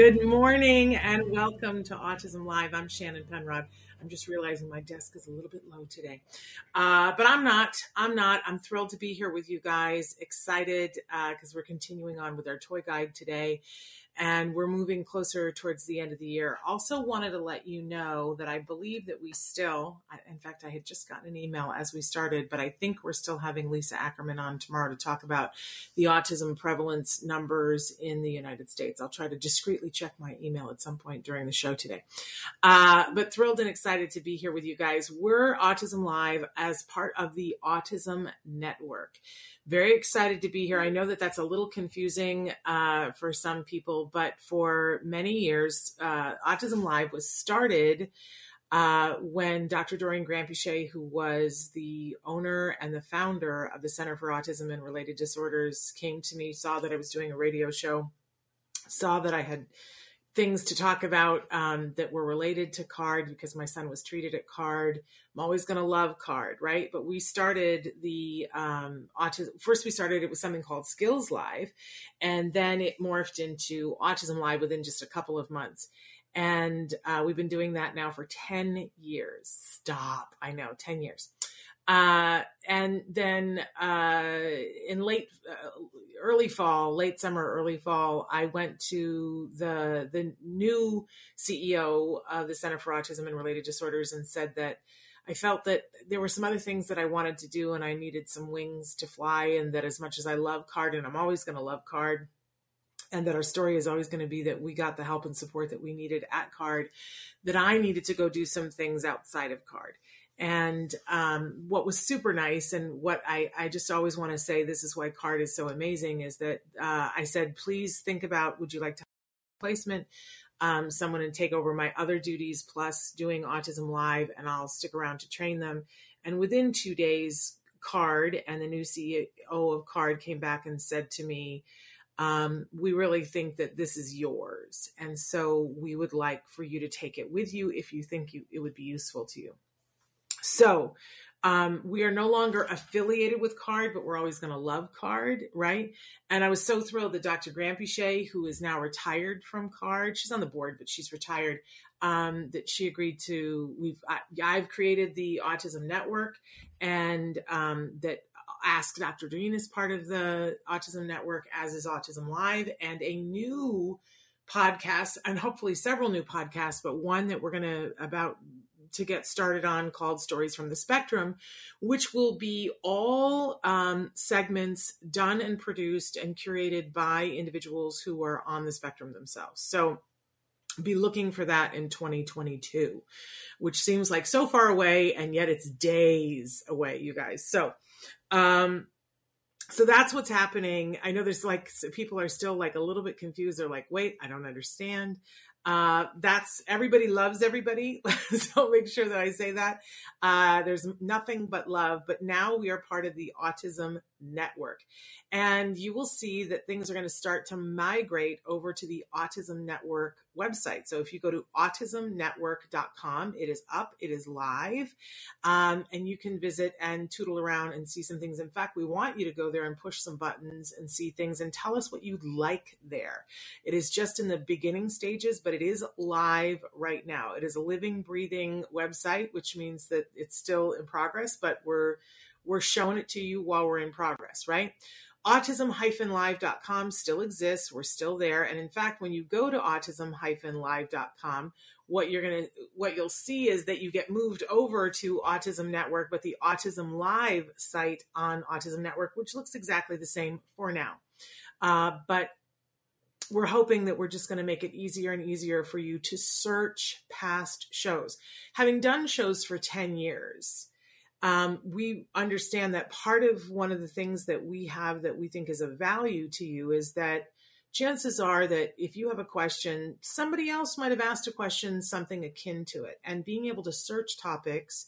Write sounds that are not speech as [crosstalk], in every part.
Good morning and welcome to Autism Live. I'm Shannon Penrod. I'm just realizing my desk is a little bit low today. Uh, but I'm not. I'm not. I'm thrilled to be here with you guys. Excited because uh, we're continuing on with our toy guide today and we're moving closer towards the end of the year. Also, wanted to let you know that I believe that we still, in fact, I had just gotten an email as we started, but I think we're still having Lisa Ackerman on tomorrow to talk about the autism prevalence numbers in the United States. I'll try to discreetly check my email at some point during the show today. Uh, but thrilled and excited to be here with you guys. We're Autism Live as part of the Autism Network. Very excited to be here. I know that that's a little confusing uh, for some people, but for many years, uh, Autism Live was started uh, when Dr. Doreen Granpeesheh, who was the owner and the founder of the Center for Autism and Related Disorders, came to me, saw that I was doing a radio show, saw that I had things to talk about um, that were related to CARD because my son was treated at CARD. I'm always going to love CARD right? But we started the um, autism first we started it with something called skills live and then it morphed into autism live within just a couple of months. And uh, we've been doing that now for 10 years. Stop. I know 10 years uh, and then uh, in late, uh, early fall, late summer, early fall, I went to the the new CEO of the Center for Autism and Related Disorders and said that I felt that there were some other things that I wanted to do and I needed some wings to fly, and that as much as I love CARD and I'm always going to love CARD, and that our story is always going to be that we got the help and support that we needed at CARD, that I needed to go do some things outside of CARD. And um, what was super nice, and what I, I just always want to say, this is why CARD is so amazing, is that uh, I said, please think about would you like to placement, um, someone and take over my other duties plus doing Autism Live, and I'll stick around to train them. And within two days, Card and the new CEO of Card came back and said to me, um, we really think that this is yours. And so we would like for you to take it with you if you think you, it would be useful to you. So um, we are no longer affiliated with Card, but we're always going to love Card, right? And I was so thrilled that Dr. Granpeesheh, who is now retired from Card, she's on the board, but she's retired, um, that she agreed to. We've I, I've created the Autism Network, and um, that Ask Dr. Doreen is part of the Autism Network, as is Autism Live, and a new podcast, and hopefully several new podcasts, but one that we're going to about to get started on called Stories from the Spectrum, which will be all um, segments done and produced and curated by individuals who are on the spectrum themselves. So be looking for that in 2022, which seems like so far away, and yet it's days away, you guys. So, um, so that's what's happening. I know there's like people are still like a little bit confused. They're like, wait, I don't understand. Uh, that's everybody loves everybody. [laughs] so make sure that I say that. Uh, there's nothing but love. But now we are part of the Autism Network. And you will see that things are going to start to migrate over to the Autism Network website. So if you go to autismnetwork.com, it is up, it is live, um, and you can visit and tootle around and see some things. In fact, we want you to go there and push some buttons and see things and tell us what you'd like there. It is just in the beginning stages, but it is live right now. It is a living, breathing website, which means that it's still in progress, but we're we're showing it to you while we're in progress, right? autism-live.com still exists. We're still there. And in fact, when you go to autism-live.com, what you're going to what you'll see is that you get moved over to Autism Network, but the Autism Live site on Autism Network, which looks exactly the same for now. Uh, but we're hoping that we're just going to make it easier and easier for you to search past shows. Having done shows for 10 years, um, we understand that part of one of the things that we have that we think is of value to you is that chances are that if you have a question, somebody else might have asked a question, something akin to it. And being able to search topics,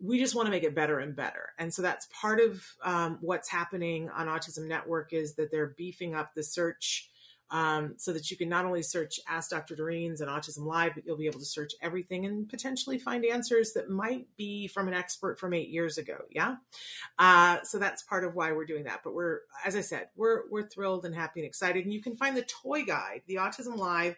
we just want to make it better and better. And so that's part of um, what's happening on Autism Network is that they're beefing up the search um, so that you can not only search Ask Dr. Doreen's and Autism Live, but you'll be able to search everything and potentially find answers that might be from an expert from eight years ago. Yeah. Uh, so that's part of why we're doing that. But we're, as I said, we're, we're thrilled and happy and excited. And you can find the toy guide, the Autism Live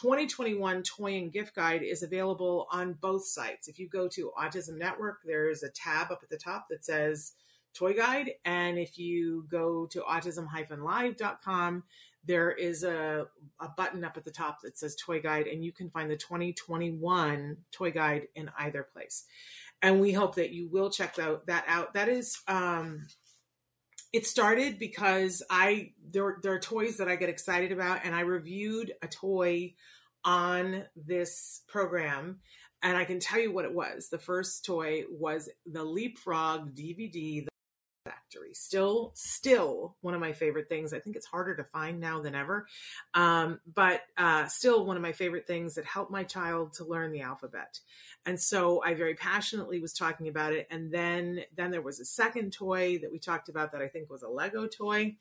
2021 toy and gift guide is available on both sites. If you go to Autism Network, there's a tab up at the top that says toy guide. And if you go to autism-live.com, there is a, a button up at the top that says toy guide and you can find the 2021 toy guide in either place. And we hope that you will check that, that out. That is um, it started because i there, there are toys that i get excited about and i reviewed a toy on this program and i can tell you what it was. The first toy was the leapfrog dvd Factory. Still, still one of my favorite things. I think it's harder to find now than ever, um, but uh, still one of my favorite things that helped my child to learn the alphabet. And so I very passionately was talking about it. And then, then there was a second toy that we talked about that I think was a Lego toy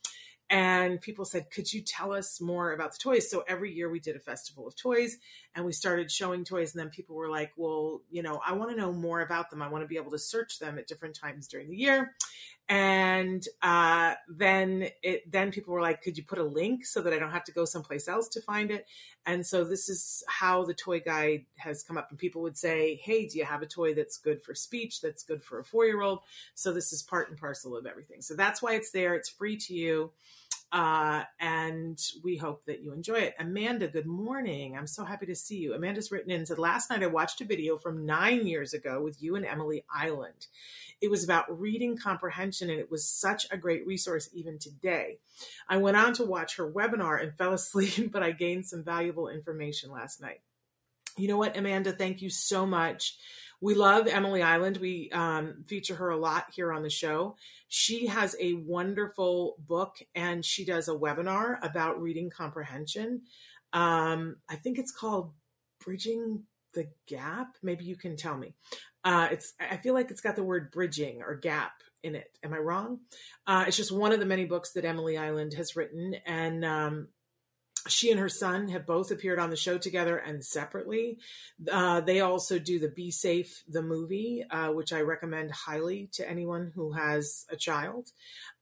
and people said could you tell us more about the toys so every year we did a festival of toys and we started showing toys and then people were like well you know i want to know more about them i want to be able to search them at different times during the year and uh, then it then people were like could you put a link so that i don't have to go someplace else to find it? And so this is how the toy guide has come up and people would say hey do you have a toy that's good for speech that's good for a four year old so this is part and parcel of everything. So that's why it's there. It's free to you uh, and we hope that you enjoy it. Amanda, good morning. I'm so happy to see you. Amanda's written in and said, Last night I watched a video from nine years ago with you and Emily Iland. It was about reading comprehension, and it was such a great resource even today. I went on to watch her webinar and [laughs] fell asleep, but I gained some valuable information last night. You know what, Amanda? Thank you so much. We love Emily Iland. We um, feature her a lot here on the show. She has a wonderful book and she does a webinar about reading comprehension. Um, I think it's called Bridging the Gap. Maybe you can tell me. Uh, it's I feel like it's got the word bridging or gap in it. Am I wrong? Uh, it's just one of the many books that Emily Iland has written, and um, she and her son have both appeared on the show together and separately. Uh, they also do the Be Safe, the movie, uh, which I recommend highly to anyone who has a child,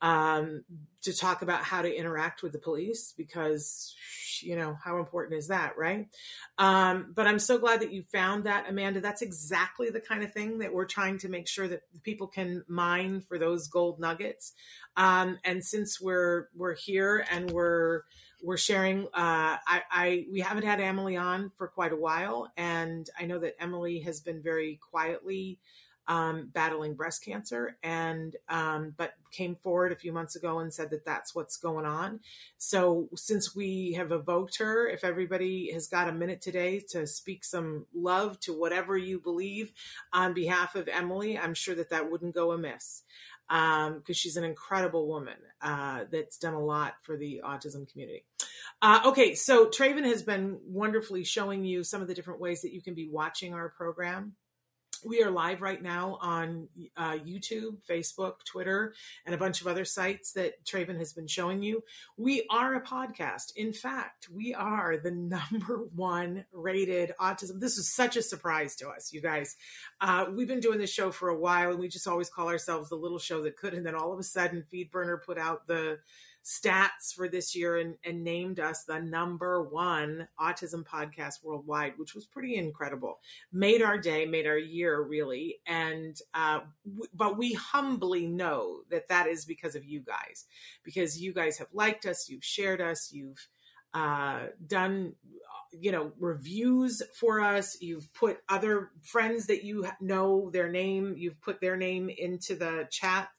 um, to talk about how to interact with the police because, you know, how important is that, right? Um, but I'm so glad that you found that, Amanda. That's exactly the kind of thing that we're trying to make sure that people can mine for those gold nuggets. Um, and since we're we're here and we're we're sharing. Uh, I, I we haven't had Emily on for quite a while, and I know that Emily has been very quietly um, battling breast cancer, and um, but came forward a few months ago and said that that's what's going on. So since we have evoked her, if everybody has got a minute today to speak some love to whatever you believe on behalf of Emily, I'm sure that that wouldn't go amiss because um, she's an incredible woman uh, that's done a lot for the autism community. Uh, okay, so Traven has been wonderfully showing you some of the different ways that you can be watching our program. we are live right now on uh, YouTube, Facebook, Twitter, and a bunch of other sites that Traven has been showing you. We are a podcast. In fact, we are the [laughs] number one rated autism. This is such a surprise to us, you guys. Uh, we've been doing this show for a while, and we just always call ourselves the little show that could. And then all of a sudden, Feedburner put out the stats for this year and, and named us the number one autism podcast worldwide, which was pretty incredible. Made our day, made our year, really. And, uh, w- but we humbly know that that is because of you guys, because you guys have liked us, you've shared us, you've uh, done you know reviews for us you've put other friends that you know their name you've put their name into the chat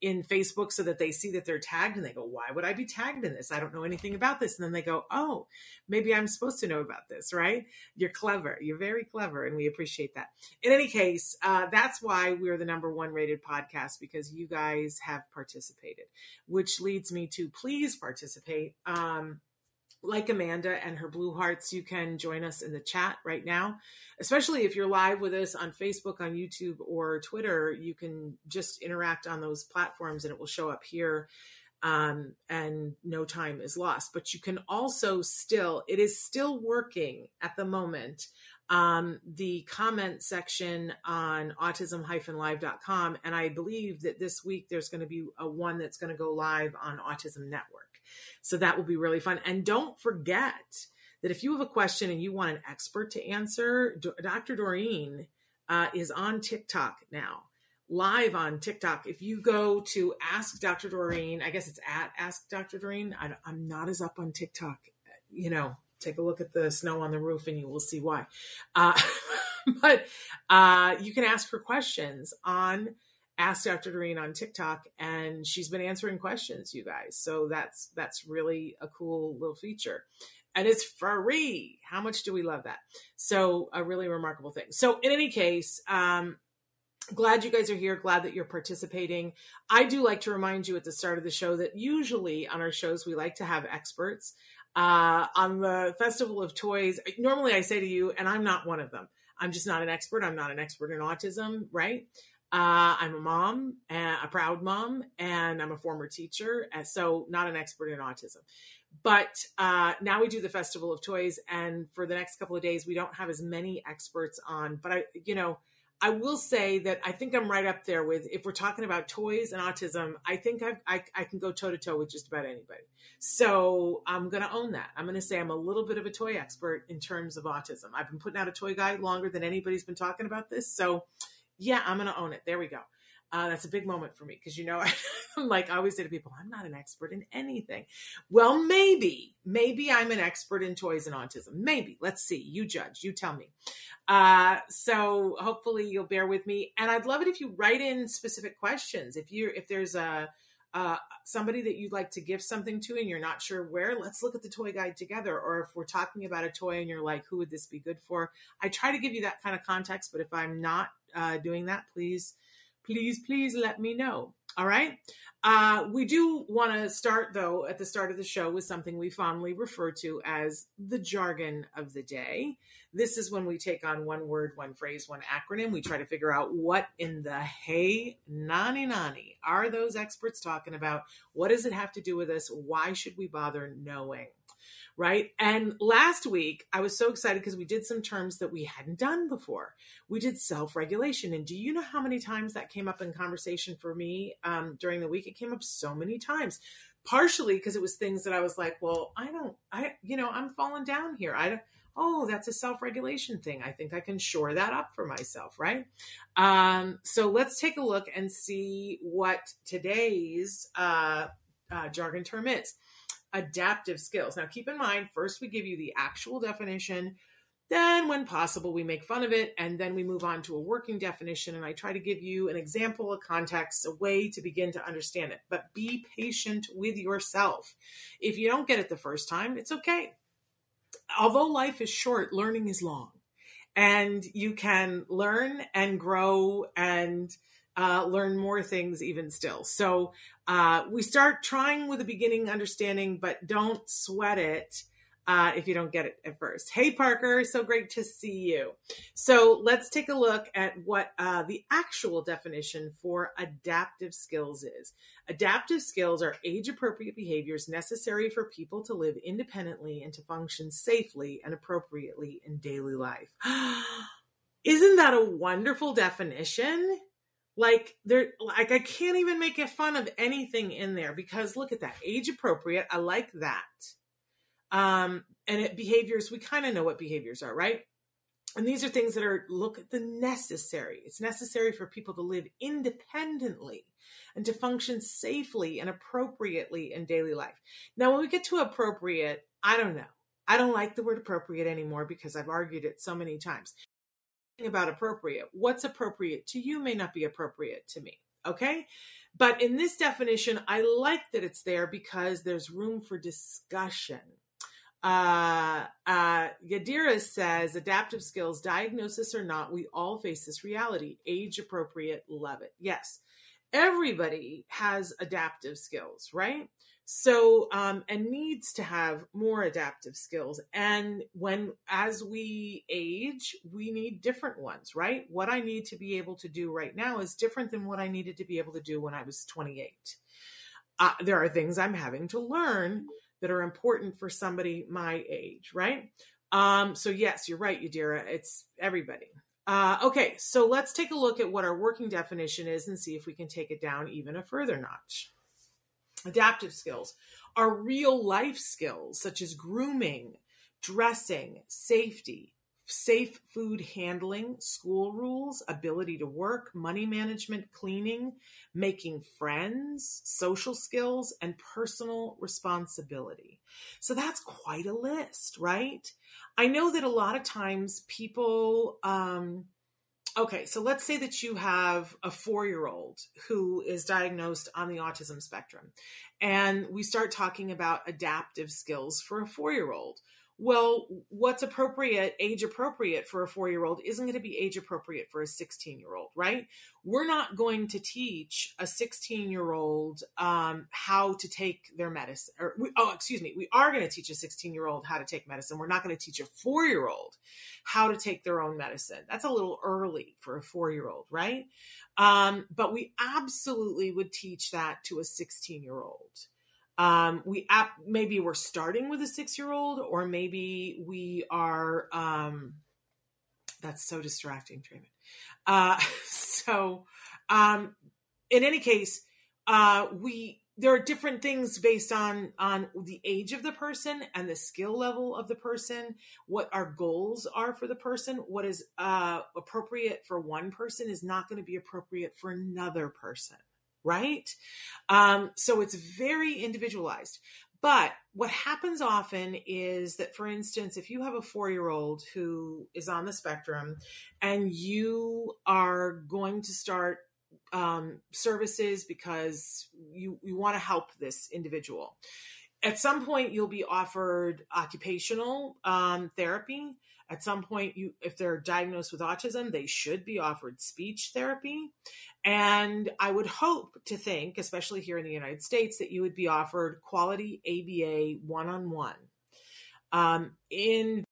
in Facebook so that they see that they're tagged and they go, Why would I be tagged in this? I don't know anything about this. And then they go, Oh, maybe I'm supposed to know about this, right? You're clever. You're very clever. And we appreciate that. In any case, uh, that's why we're the number one rated podcast because you guys have participated, which leads me to please participate. Um, like Amanda and her Blue Hearts, you can join us in the chat right now. Especially if you're live with us on Facebook, on YouTube, or Twitter, you can just interact on those platforms and it will show up here. Um, and no time is lost. But you can also still, it is still working at the moment. Um, the comment section on autism-live.com. And I believe that this week there's going to be a one that's going to go live on Autism Network. So that will be really fun. And don't forget that if you have a question and you want an expert to answer, Dr. Doreen uh, is on TikTok now, live on TikTok. If you go to Ask Dr. Doreen, I guess it's at Ask Dr. Doreen. I, am not as up on TikTok. You know, take a look at the snow on the roof and you will see why. Uh, [laughs] but uh, you can ask her questions on Ask Dr. Doreen on TikTok and she's been answering questions, you guys. So that's that's really a cool little feature. And it's free. How much do we love that? So a really remarkable thing. So in any case, um, glad you guys are here glad that you're participating i do like to remind you at the start of the show that usually on our shows we like to have experts uh, on the festival of toys normally i say to you and i'm not one of them i'm just not an expert i'm not an expert in autism right uh, I'm a mom, a proud mom, and I'm a former teacher, so not an expert in autism. But uh, now we do the Festival of Toys, and for the next couple of days, we don't have as many experts on. But I, you know, I will say that I think I'm right up there with if we're talking about toys and autism. I think I've, i I can go toe to toe with just about anybody. So I'm going to own that. I'm going to say I'm a little bit of a toy expert in terms of autism. I've been putting out a toy guide longer than anybody's been talking about this. So yeah, I'm going to own it. There we go. Uh, that's a big moment for me because you know, [laughs] I'm like I always say to people, I'm not an expert in anything. Well, maybe, maybe I'm an expert in toys and autism. Maybe. Let's see. You judge. You tell me. Uh, so hopefully you'll bear with me, and I'd love it if you write in specific questions. If you if there's a uh, somebody that you'd like to give something to and you're not sure where, let's look at the toy guide together. Or if we're talking about a toy and you're like, who would this be good for? I try to give you that kind of context, but if I'm not uh, doing that, please, please, please let me know. All right. Uh, we do want to start, though, at the start of the show with something we fondly refer to as the jargon of the day. This is when we take on one word, one phrase, one acronym. We try to figure out what in the hey, nani nani are those experts talking about? What does it have to do with us? Why should we bother knowing? Right? And last week, I was so excited because we did some terms that we hadn't done before. We did self regulation. And do you know how many times that came up in conversation for me um, during the week? It came up so many times, partially because it was things that I was like, well, I don't, I, you know, I'm falling down here. I don't, oh, that's a self regulation thing. I think I can shore that up for myself, right? Um, so let's take a look and see what today's uh, uh, jargon term is adaptive skills. Now, keep in mind, first we give you the actual definition. Then, when possible, we make fun of it, and then we move on to a working definition. And I try to give you an example, a context, a way to begin to understand it. But be patient with yourself. If you don't get it the first time, it's okay. Although life is short, learning is long. And you can learn and grow and uh, learn more things even still. So uh, we start trying with a beginning understanding, but don't sweat it uh, if you don't get it at first. Hey, Parker, so great to see you. So let's take a look at what uh, the actual definition for adaptive skills is. Adaptive skills are age appropriate behaviors necessary for people to live independently and to function safely and appropriately in daily life. [gasps] Isn't that a wonderful definition? Like there like I can't even make fun of anything in there because look at that. Age appropriate. I like that um, and it behaviors, we kind of know what behaviors are, right? And these are things that are look at the necessary. It's necessary for people to live independently and to function safely and appropriately in daily life. Now, when we get to appropriate, I don't know. I don't like the word appropriate anymore because I've argued it so many times. About appropriate, what's appropriate to you may not be appropriate to me. Okay. But in this definition, I like that it's there because there's room for discussion uh, uh, Yadira says adaptive skills, diagnosis or not, we all face this reality. Age appropriate, love it. Yes, everybody has adaptive skills, right? So, um, and needs to have more adaptive skills. And when, as we age, we need different ones, right? What I need to be able to do right now is different than what I needed to be able to do when I was 28. Uh, there are things I'm having to learn that are important for somebody my age, right? Um, so yes, you're right, Yadira. It's everybody. Uh, okay, so let's take a look at what our working definition is and see if we can take it down even a further notch. Adaptive skills are real life skills such as grooming, dressing, safety, safe food handling, school rules, ability to work, money management, cleaning, making friends, social skills, and personal responsibility. So that's quite a list, right? I know that a lot of times people, um, okay, so let's say that you have a four year old who is diagnosed on the autism spectrum, and we start talking about adaptive skills for a four year old well, what's appropriate, age appropriate for a four year old isn't going to be age appropriate for a 16 year old, right? We're not going to teach a 16 year old um, how to take their medicine. Or, we, oh, excuse me, we are going to teach a 16 year old how to take medicine. We're not going to teach a four year old how to take their own medicine. That's a little early for a four year old, right? Um, but we absolutely would teach that to a 16 year old um, we ap- maybe we're starting with a six year old or maybe we are um, that's so distracting Draymond. Uh, [laughs] so um, in any case uh, we there are different things based on on the age of the person and the skill level of the person what our goals are for the person what is uh, appropriate for one person is not going to be appropriate for another person right? Um, so it's very individualized. But what happens often is that, for instance, if you have a four year old who is on the spectrum and you are going to start um, services because you, you want to help this individual, at some point you'll be offered occupational um, therapy at some point you if they're diagnosed with autism they should be offered speech therapy and I would hope to think, especially here in the United States, that you would be offered quality ABA one on one in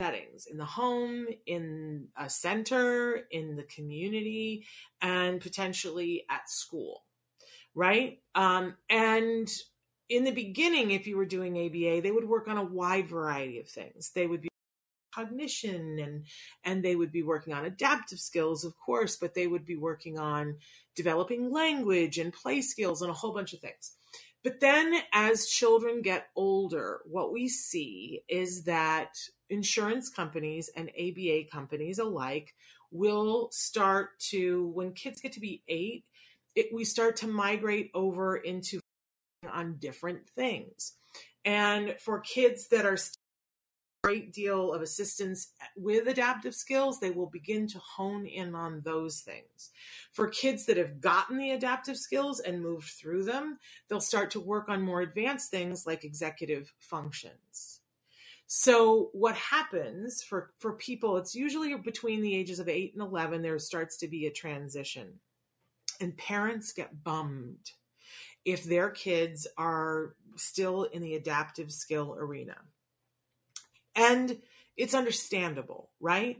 settings in the home, in a center, in the community, and potentially at school, right? Um, and in the beginning, if you were doing ABA, they would work on a wide variety of things. They would be cognition and and they would be working on adaptive skills of course but they would be working on developing language and play skills and a whole bunch of things. But then as children get older what we see is that insurance companies and ABA companies alike will start to when kids get to be 8 it, we start to migrate over into on different things. And for kids that are great deal of assistance with adaptive skills, they will begin to hone in on those things. For kids that have gotten the adaptive skills and moved through them, they'll start to work on more advanced things like executive functions. So what happens for, for people, it's usually between the ages of 8 and 11, there starts to be a transition. And parents get bummed if their kids are still in the adaptive skill arena And it's understandable, right?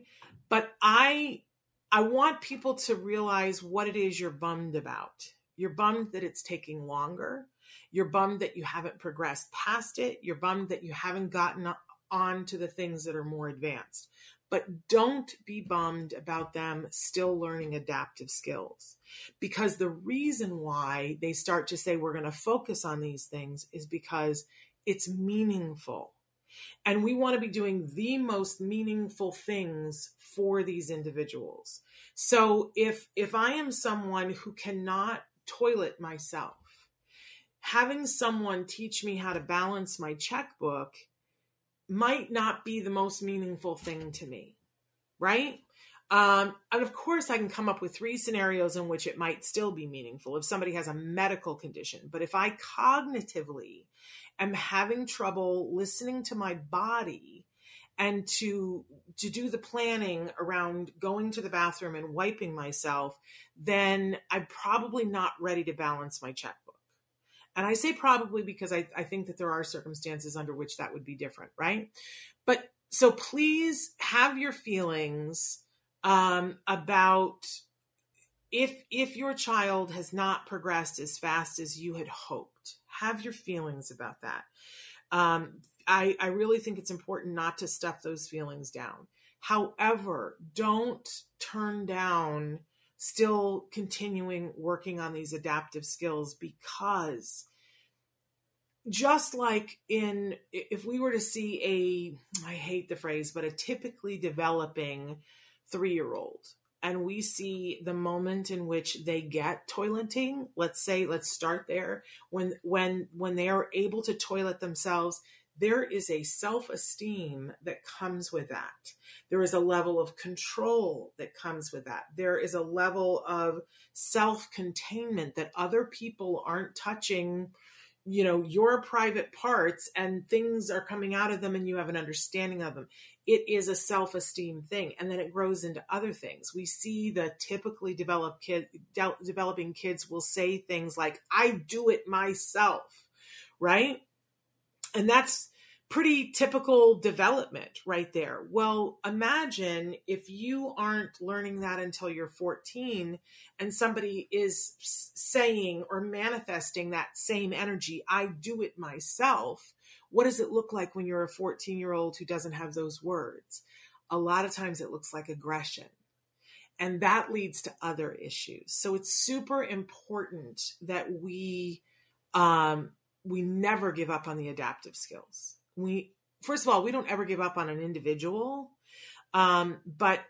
But I I want people to realize what it is you're bummed about. You're bummed that it's taking longer. You're bummed that you haven't progressed past it. You're bummed that you haven't gotten on to the things that are more advanced. But don't be bummed about them still learning adaptive skills. Because the reason why they start to say we're going to focus on these things is because it's meaningful. And we want to be doing the most meaningful things for these individuals. So if if I am someone who cannot toilet myself, having someone teach me how to balance my checkbook might not be the most meaningful thing to me, right? Um, and of course, I can come up with three scenarios in which it might still be meaningful if somebody has a medical condition. But if I cognitively am having trouble listening to my body and to to do the planning around going to the bathroom and wiping myself, then I'm probably not ready to balance my checkbook. And I say probably because I, I think that there are circumstances under which that would be different, right? But so please have your feelings um, about if if your child has not progressed as fast as you had hoped. Have your feelings about that. Um, I, I really think it's important not to stuff those feelings down. However, don't turn down still continuing working on these adaptive skills because just like in if we were to see a i hate the phrase but a typically developing three year old and we see the moment in which they get toileting let's say let's start there when when when they are able to toilet themselves there is a self esteem that comes with that. There is a level of control that comes with that. There is a level of self containment that other people aren't touching, you know, your private parts and things are coming out of them and you have an understanding of them. It is a self esteem thing. And then it grows into other things. We see the typically developed kid, de- developing kids will say things like, I do it myself, right? And that's pretty typical development right there. Well, imagine if you aren't learning that until you're 14 and somebody is saying or manifesting that same energy, I do it myself. What does it look like when you're a 14 year old who doesn't have those words? A lot of times it looks like aggression. And that leads to other issues. So it's super important that we um, we never give up on the adaptive skills. We first of all, we don't ever give up on an individual, um, but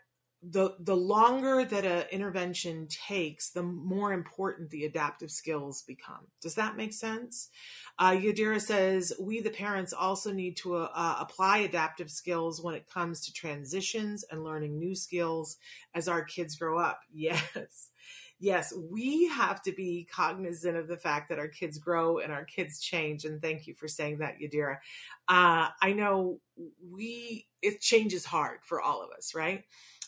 the the longer that an intervention takes, the more important the adaptive skills become. Does that make sense? Uh, Yadira says we, the parents, also need to uh, apply adaptive skills when it comes to transitions and learning new skills as our kids grow up. [laughs] Yes, yes, we have to be cognizant of the fact that our kids grow and our kids change. And thank you for saying that, Yadira. Uh, I know we, it changes hard for all of us, right?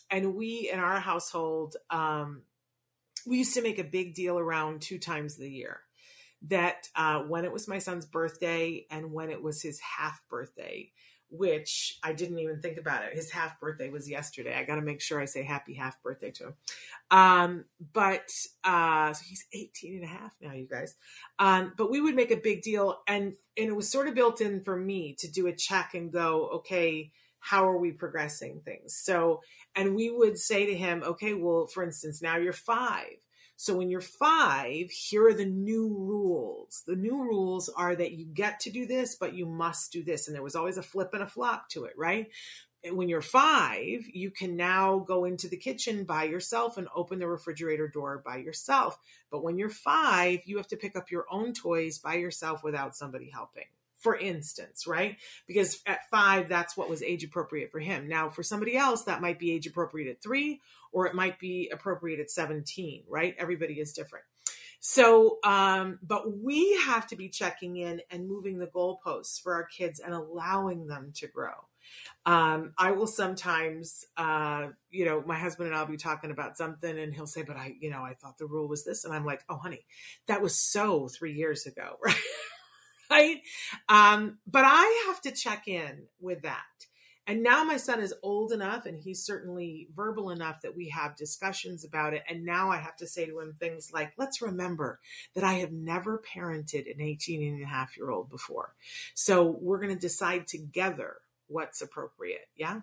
And we in our household, um, we used to make a big deal around two times the year that uh, when it was my son's birthday and when it was his half birthday, which I didn't even think about it. His half birthday was yesterday. I got to make sure I say happy half birthday to him. Um, but uh, so he's 18 and a half now, you guys. Um, but we would make a big deal, and and it was sort of built in for me to do a check and go, okay, how are we progressing things? So, and we would say to him, okay, well, for instance, now you're five so when you're five, here are the new rules. The new rules are that you get to do this, but you must do this. And there was always a flip and a flop to it, right? And when you're five, you can now go into the kitchen by yourself and open the refrigerator door by yourself. But when you're five, you have to pick up your own toys by yourself without somebody helping for instance, right? Because at five, that's what was age appropriate for him. Now, for somebody else, that might be age appropriate at three, or it might be appropriate at 17, right? Everybody is different. So, um, but we have to be checking in and moving the goalposts for our kids and allowing them to grow. Um, I will sometimes, uh, you know, my husband and I'll be talking about something and he'll say, but I, you know, I thought the rule was this. And I'm like, oh, honey, that was so three years ago, right? [laughs] right? Um, but I have to check in with that. And now my son is old enough and he's certainly verbal enough that we have discussions about it. And now I have to say to him things like, let's remember that I have never parented an 18 and a half year old before. So we're going to decide together what's appropriate. Yeah.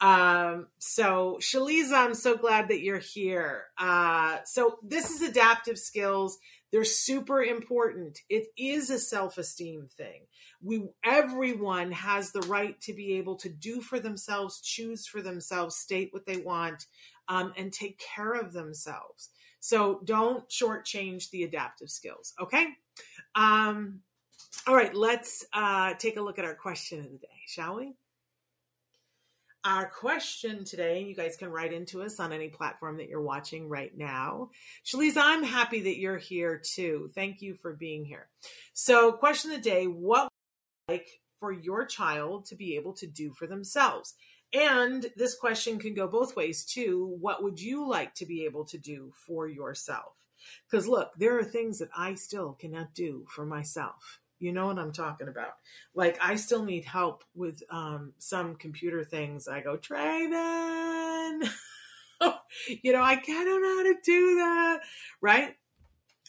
Um, so Shaliza, I'm so glad that you're here. Uh, so this is adaptive skills. They're super important. It is a self-esteem thing. We everyone has the right to be able to do for themselves, choose for themselves, state what they want, um, and take care of themselves. So don't shortchange the adaptive skills. Okay. Um, all right, let's uh, take a look at our question of the day, shall we? Our question today, you guys can write into us on any platform that you're watching right now. Shaliza, I'm happy that you're here too. Thank you for being here. So, question of the day What would like for your child to be able to do for themselves? And this question can go both ways too. What would you like to be able to do for yourself? Because look, there are things that I still cannot do for myself. You know what I'm talking about. Like I still need help with um, some computer things. I go, Trayvon, [laughs] you know, I kind of know how to do that. Right.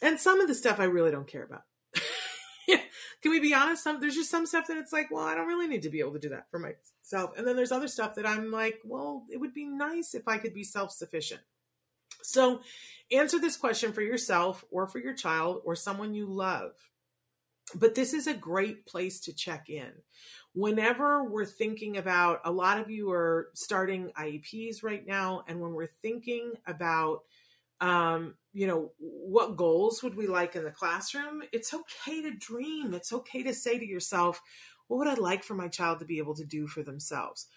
And some of the stuff I really don't care about. [laughs] Can we be honest? Some there's just some stuff that it's like, well, I don't really need to be able to do that for myself. And then there's other stuff that I'm like, well, it would be nice if I could be self-sufficient. So answer this question for yourself or for your child or someone you love. But this is a great place to check in. Whenever we're thinking about, a lot of you are starting IEPs right now, and when we're thinking about, um, you know, what goals would we like in the classroom, it's okay to dream. It's okay to say to yourself, what would I like for my child to be able to do for themselves?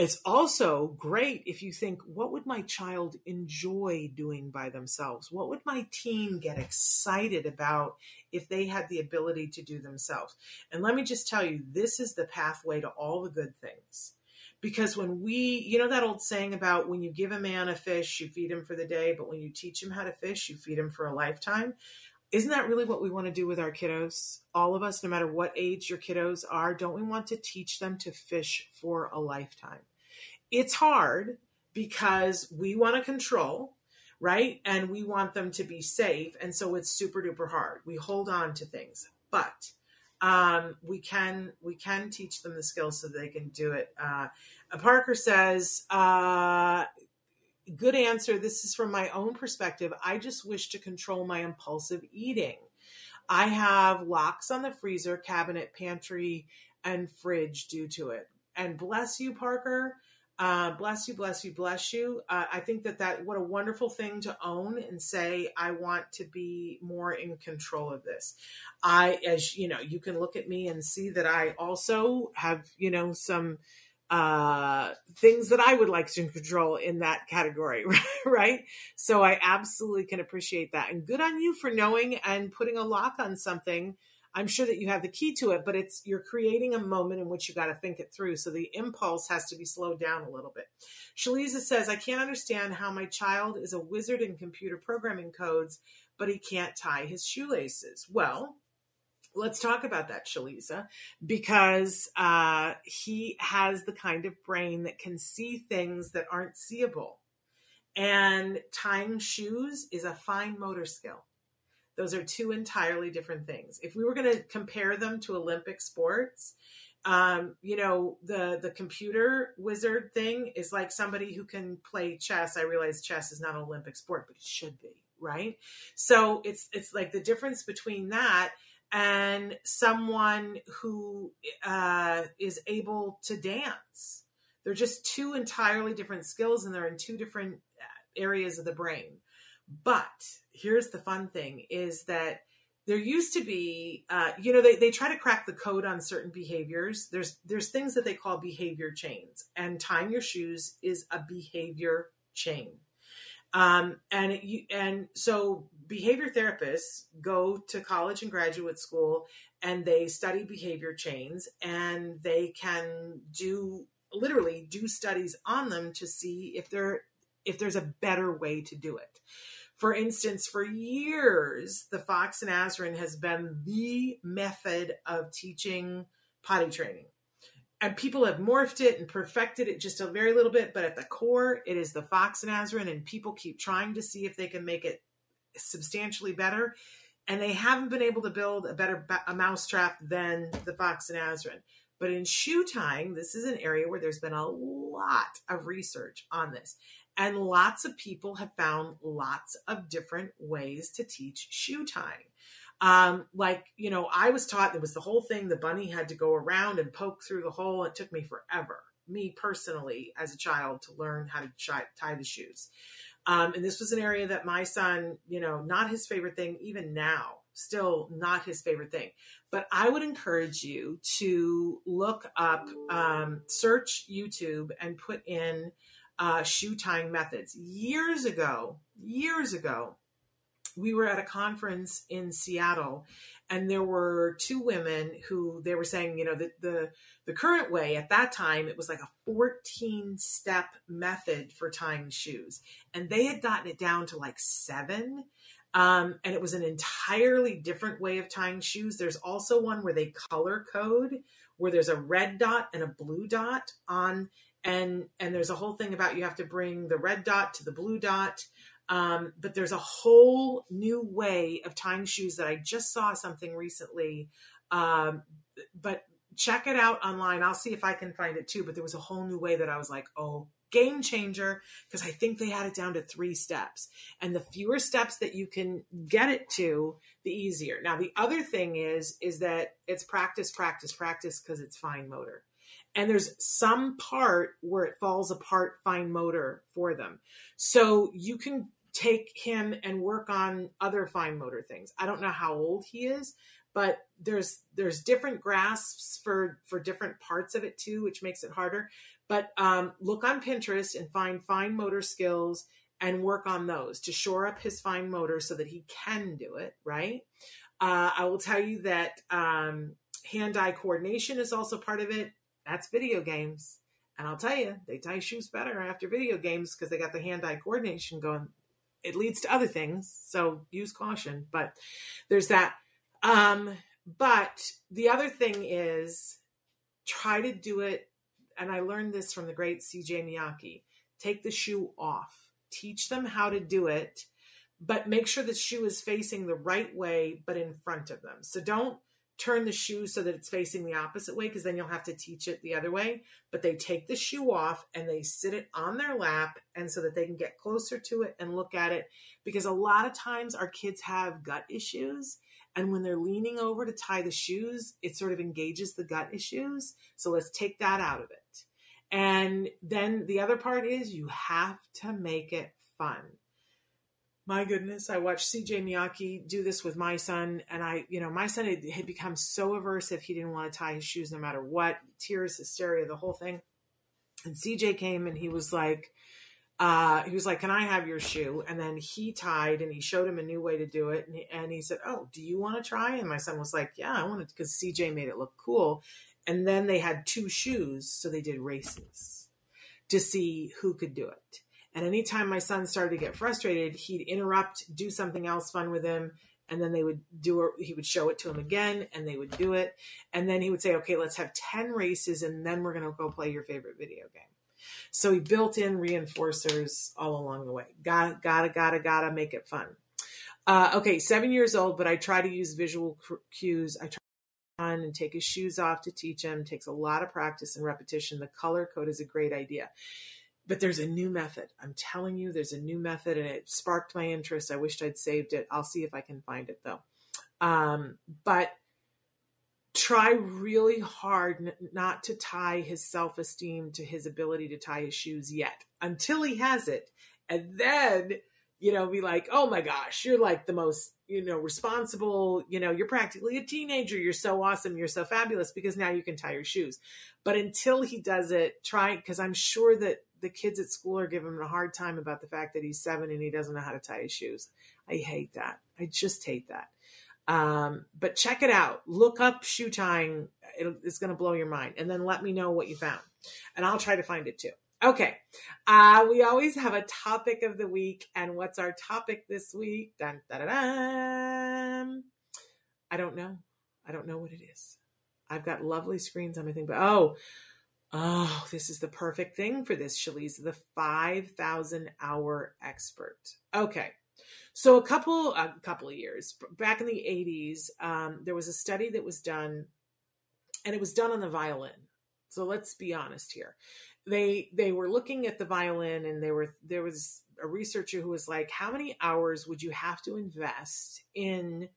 It's also great if you think, what would my child enjoy doing by themselves? What would my teen get excited about if they had the ability to do themselves? And let me just tell you, this is the pathway to all the good things. Because when we, you know, that old saying about when you give a man a fish, you feed him for the day, but when you teach him how to fish, you feed him for a lifetime isn't that really what we want to do with our kiddos? All of us, no matter what age your kiddos are, don't we want to teach them to fish for a lifetime? It's hard because we want to control, right? And we want them to be safe. And so it's super duper hard. We hold on to things, but um, we can we can teach them the skills so they can do it. Uh, Parker says, uh, good answer. This is from my own perspective. I just wish to control my impulsive eating. I have locks on the freezer, cabinet, pantry, and fridge due to it. And bless you, Parker. Uh, bless you, bless you, bless you. Uh, I think that that what a wonderful thing to own and say, I want to be more in control of this. I, as you know, you can look at me and see that I also have, you know, some uh, things that I would like to control in that category, [laughs] right? So I absolutely can appreciate that. And good on you for knowing and putting a lock on something. I'm sure that you have the key to it, but it's you're creating a moment in which you got to think it through. So the impulse has to be slowed down a little bit. Shaliza says, I can't understand how my child is a wizard in computer programming codes, but he can't tie his shoelaces. Well, let's talk about that, Shaliza, because uh, he has the kind of brain that can see things that aren't seeable. And tying shoes is a fine motor skill. Those are two entirely different things. If we were going to compare them to Olympic sports, um, you know, the the computer wizard thing is like somebody who can play chess. I realize chess is not an Olympic sport, but it should be, right? So it's it's like the difference between that and someone who uh, is able to dance. They're just two entirely different skills and they're in two different uh, areas of the brain. But here's the fun thing is that there used to be uh, you know they, they try to crack the code on certain behaviors there's there's things that they call behavior chains and tying your shoes is a behavior chain um, and you, and so behavior therapists go to college and graduate school and they study behavior chains and they can do literally do studies on them to see if there if there's a better way to do it. For instance, for years, the Foxx and Azrin has been the method of teaching potty training and people have morphed it and perfected it just a very little bit, but at the core, it is the Foxx and Azrin, and people keep trying to see if they can make it substantially better. And they haven't been able to build a better a mousetrap than the Foxx and Azrin. But in shoe tying, this is an area where there's been a lot of research on this. And lots of people have found lots of different ways to teach shoe tying. Um, like, you know, I was taught there was the whole thing, the bunny had to go around and poke through the hole. It took me forever, me personally, as a child, to learn how to tie, the shoes. Um, and this was an area that my son, you know, not his favorite thing, even now, still not his favorite thing. But I would encourage you to look up, um, search YouTube and put in uh, shoe tying methods. Years ago, years ago, we were at a conference in Seattle and there were two women who they were saying, you know, the the, the current way at that time it was like a 14 step method for tying shoes. And they had gotten it down to like 7 um, and it was an entirely different way of tying shoes. There's also one where they color code, where there's a red dot and a blue dot on, and and there's a whole thing about you have to bring the red dot to the blue dot. Um, but there's a whole new way of tying shoes that I just saw something recently. Um, but check it out online. I'll see if I can find it too. But there was a whole new way that I was like, oh, game changer, because I think they had it down to three steps. And the fewer steps that you can get it to, the easier. Now, the other thing is, is that it's practice, practice, practice because it's fine motor. And there's some part where it falls apart fine motor for them. So you can take him and work on other fine motor things. I don't know how old he is, but there's there's different grasps for for different parts of it too, which makes it harder. But um, look on Pinterest and find fine motor skills and work on those to shore up his fine motor so that he can do it. Right. Uh, I will tell you that um, hand-eye coordination is also part of it. That's video games. And I'll tell you, they tie shoes better after video games because they got the hand eye coordination going it leads to other things. So use caution. But there's that. Um, but the other thing is try to do it. And I learned this from the great CJ Miyake. Take the shoe off. Teach them how to do it, but make sure the shoe is facing the right way, but in front of them. So don't turn the shoe so that it's facing the opposite way because then you'll have to teach it the other way. But they take the shoe off and they sit it on their lap and so that they can get closer to it and look at it because a lot of times our kids have gut issues and when they're leaning over to tie the shoes, it sort of engages the gut issues. So let's take that out of it. And then the other part is you have to make it fun my goodness, I watched CJ Miyake do this with my son, and I, you know, my son had, had become so aversive he didn't want to tie his shoes no matter what, tears, hysteria, the whole thing. And CJ came and he was like, uh, he was like, "Can I have your shoe?" And then he tied, and he showed him a new way to do it. And he, and he said, "Oh, do you want to try?" And my son was like, "Yeah, I want to," because CJ made it look cool. And then they had two shoes, so they did races to see who could do it. And anytime my son started to get frustrated, he'd interrupt, do something else fun with him, and then they would do it. He would show it to him again, and they would do it. And then he would say, "Okay, let's have ten races, and then we're going to go play your favorite video game." So he built in reinforcers all along the way. Gotta, gotta gotta gotta make it fun. Uh, okay, seven years old, but I try to use visual cues. I try on and take his shoes off to teach him. It takes a lot of practice and repetition. The color code is a great idea but there's a new method. I'm telling you, there's a new method, and it sparked my interest. I wished I'd saved it. I'll see if I can find it though. Um, but try really hard n- not to tie his self esteem to his ability to tie his shoes yet until he has it. And then, you know, be like, oh my gosh, you're like the most, you know, responsible, you know, you're practically a teenager. You're so awesome. You're so fabulous because now you can tie your shoes. But until he does it, try, because I'm sure that the kids at school are giving him a hard time about the fact that he's seven and he doesn't know how to tie his shoes. I hate that. I just hate that. Um, but check it out. Look up shoe tying. it's going to blow your mind. And then let me know what you found. And I'll try to find it too. Okay. Uh, we always have a topic of the week. And what's our topic this week? Dun, dun, dun. I don't know. I don't know what it is. I've got lovely screens on my thing, but oh, Oh, this is the perfect thing for this, Shalise, the 5,000 hour expert. Okay. So a couple a couple of years back in the 80s, um, there was a study that was done, and it was done on the violin. So let's be honest here. They they were looking at the violin, and they were there was a researcher who was like, "How many hours would you have to invest in?"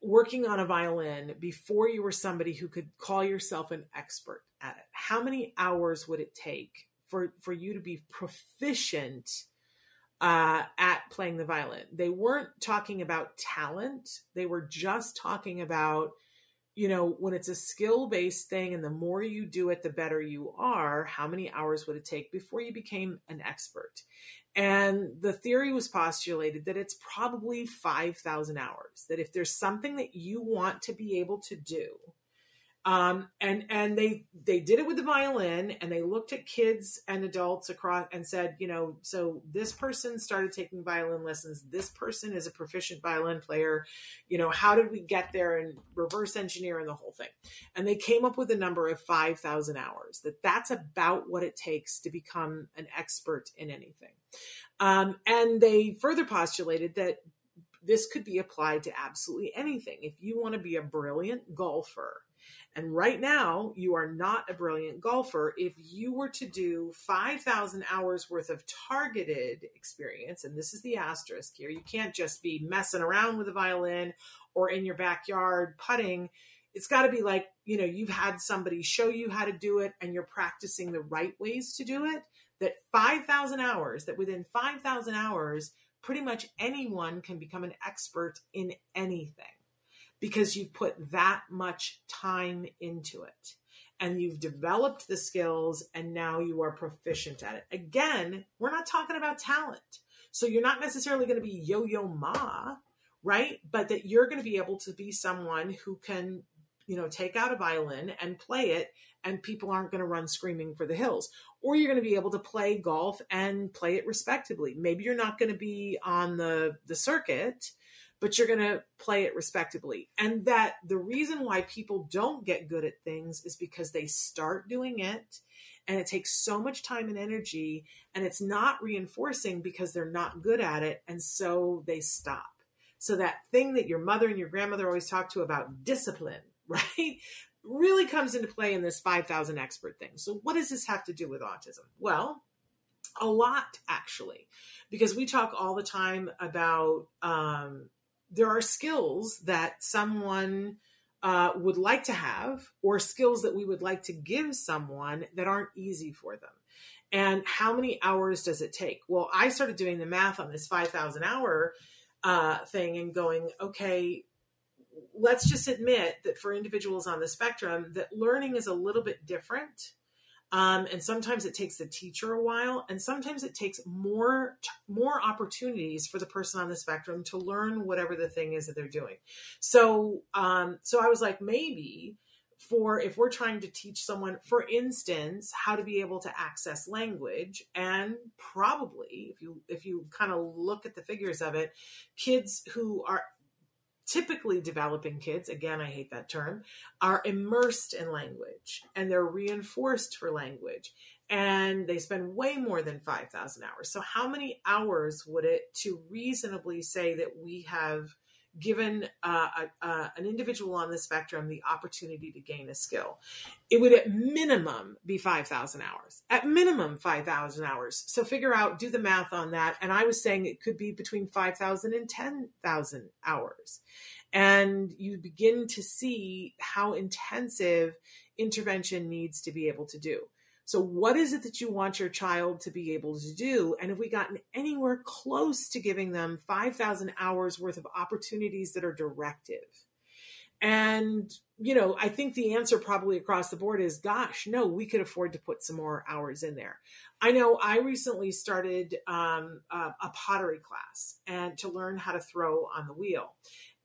Working on a violin before you were somebody who could call yourself an expert at it. How many hours would it take for for you to be proficient uh, at playing the violin? They weren't talking about talent. They were just talking about you know when it's a skill based thing and the more you do it the better you are how many hours would it take before you became an expert and the theory was postulated that it's probably 5,000 hours. That if there's something that you want to be able to do, um, and and they they did it with the violin, and they looked at kids and adults across and said, you know, so this person started taking violin lessons. This person is a proficient violin player. You know, how did we get there and reverse engineer and the whole thing? And they came up with a number of five thousand hours. That that's about what it takes to become an expert in anything. Um, and they further postulated that this could be applied to absolutely anything. If you want to be a brilliant golfer, and right now you are not a brilliant golfer, if you were to do 5,000 hours worth of targeted experience, and this is the asterisk here, you can't just be messing around with a violin or in your backyard putting. It's got to be like, you know, you've had somebody show you how to do it and you're practicing the right ways to do it that 5,000 hours, that within 5,000 hours, pretty much anyone can become an expert in anything because you've put that much time into it and you've developed the skills and now you are proficient at it. Again, we're not talking about talent. So you're not necessarily going to be Yo-Yo Ma, right? But that you're going to be able to be someone who can, you know, take out a violin and play it and people aren't going to run screaming for the hills or you're going to be able to play golf and play it respectably maybe you're not going to be on the the circuit but you're going to play it respectably and that the reason why people don't get good at things is because they start doing it and it takes so much time and energy and it's not reinforcing because they're not good at it and so they stop so that thing that your mother and your grandmother always talked to about discipline [laughs] right really comes into play in this 5,000 expert thing. So, what does this have to do with autism? Well, a lot actually, because we talk all the time about um, there are skills that someone uh, would like to have, or skills that we would like to give someone that aren't easy for them. And how many hours does it take? Well, I started doing the math on this 5,000 hour uh, thing and going, okay, let's just admit that for individuals on the spectrum that learning is a little bit different um, and sometimes it takes the teacher a while and sometimes it takes more more opportunities for the person on the spectrum to learn whatever the thing is that they're doing. So um, so i was like maybe for if we're trying to teach someone for instance how to be able to access language and probably if you if you kind of look at the figures of it kids who are typically developing kids, again, I hate that term, are immersed in language and they're reinforced for language. And they spend way more than 5,000 hours. So, how many hours would it to reasonably say that we have given uh, a, uh, an individual on the spectrum the opportunity to gain a skill? It would at minimum be 5,000 hours. At minimum, 5,000 hours. So, figure out, do the math on that. And I was saying it could be between 5,000 and 10,000 hours and you begin to see how intensive intervention needs to be able to do. So, what is it that you want your child to be able to do? And have we gotten anywhere close to giving them 5,000 hours worth of opportunities that are directive? And, you know, I think the answer probably across the board is gosh, no, we could afford to put some more hours in there. I know I recently started um, a, a pottery class and to learn how to throw on the wheel.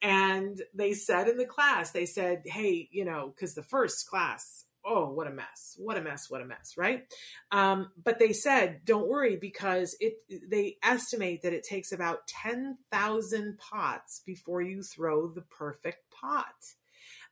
And they said in the class, they said, hey, you know, because the first class, oh, what a mess, what a mess, what a mess, right? Um, but they said, don't worry because it they estimate that it takes about 10,000 pots before you throw the perfect pot.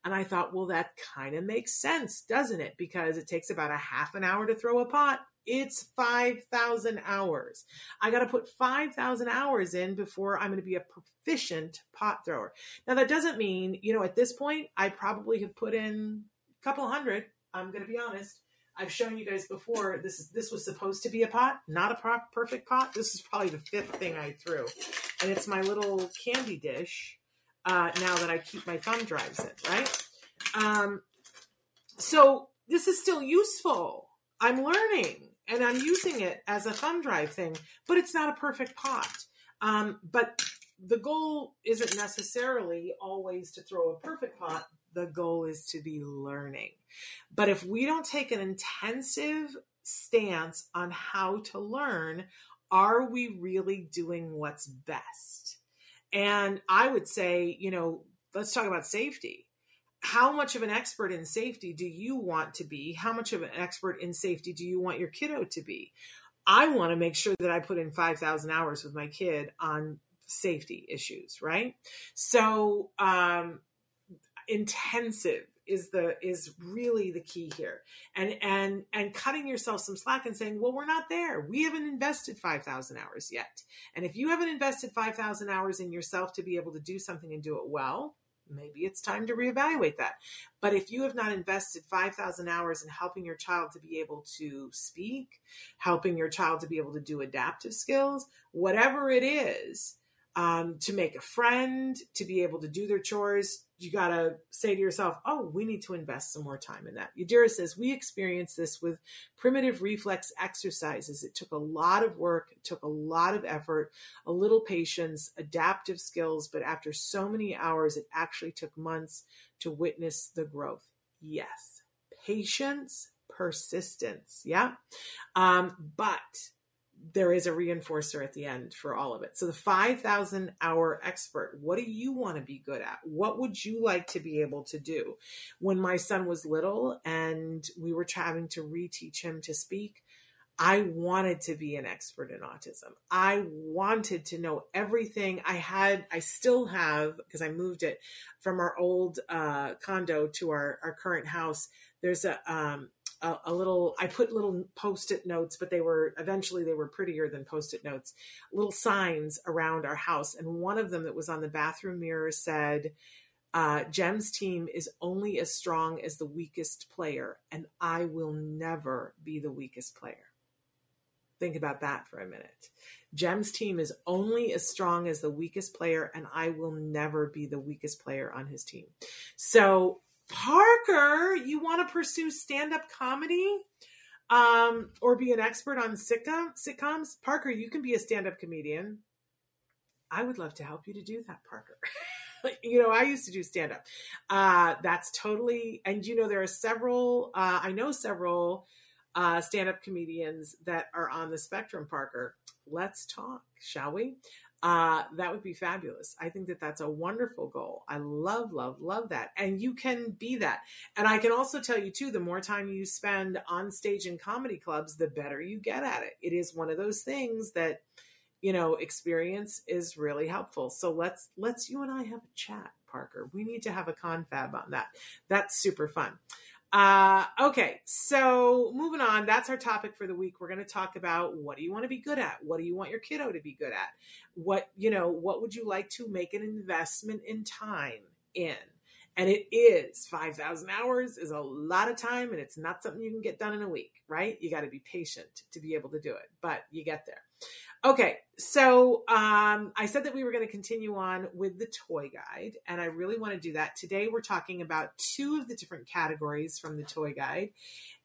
And I thought, well, that kind of makes sense, doesn't it? Because it takes about a half an hour to throw a pot. It's 5,000 hours. I got to put 5,000 hours in before I'm going to be a proficient pot thrower. Now, that doesn't mean, you know, at this point, I probably have put in a couple hundred. I'm going to be honest. I've shown you guys before. This is this was supposed to be a pot, not a perfect pot. This is probably the fifth thing I threw, and it's my little candy dish. Uh, now that I keep my thumb drives in, right? Um, so this is still useful. I'm learning and I'm using it as a thumb drive thing, but it's not a perfect pot. Um, but the goal isn't necessarily always to throw a perfect pot. The goal is to be learning. But if we don't take an intensive stance on how to learn, are we really doing what's best? And I would say, you know, let's talk about safety. How much of an expert in safety do you want to be? How much of an expert in safety do you want your kiddo to be? I want to make sure that I put in 5,000 hours with my kid on safety issues, right? So, um, intensive is the is really the key here. And and and cutting yourself some slack and saying well we're not there. We haven't invested 5000 hours yet. And if you haven't invested 5000 hours in yourself to be able to do something and do it well maybe it's time to reevaluate that. But if you have not invested 5000 hours in helping your child to be able to speak helping your child to be able to do adaptive skills whatever it is um, to make a friend, to be able to do their chores, you got to say to yourself, oh, we need to invest some more time in that. Yadira says, we experienced this with primitive reflex exercises. It took a lot of work, it took a lot of effort, a little patience, adaptive skills, but after so many hours, it actually took months to witness the growth. Yes, patience, persistence. Yeah. Um, but there is a reinforcer at the end for all of it. So the 5000 hour expert, what do you want to be good at? What would you like to be able to do? When my son was little and we were having to reteach him to speak, I wanted to be an expert in autism. I wanted to know everything. I had, I still have, because I moved it from our old uh, condo to our, our current house. There's a, um, a, a, little i put little post-it notes but they were eventually they were prettier than post-it notes little signs around our house and one of them that was on the bathroom mirror said uh, Jem's team is only as strong as the weakest player, and I will never be the weakest player. Think about that for a minute. Jem's team is only as strong as the weakest player, and I will never be the weakest player on his team. So Parker, you want to pursue stand up comedy um, or be an expert on sitcom, sitcoms? Parker, you can be a stand up comedian. I would love to help you to do that, Parker. [laughs] you know, I used to do stand up. Uh, that's totally, and you know, there are several, uh, I know several uh, stand up comedians that are on the spectrum, Parker. Let's talk, shall we? Uh, that would be fabulous. I think that that's a wonderful goal. I love, love, love that. And you can be that. And I can also tell you, too, the more time you spend on stage in comedy clubs, the better you get at it. It is one of those things that, you know, experience is really helpful. So let's, let's you and I have a chat, Parker. We need to have a confab on that. That's super fun. Uh, okay, so moving on, that's our topic for the week. We're going to talk about what do you want to be good at? What do you want your kiddo to be good at? What, you know, what would you like to make an investment in time in? And it is 5,000 hours is a lot of time and it's not something you can get done in a week, right? You got to be patient to be able to do it, but you get there. Okay, so um, I said that we were going to continue on with the toy guide, and I really want to do that. Today, we're talking about two of the different categories from the toy guide,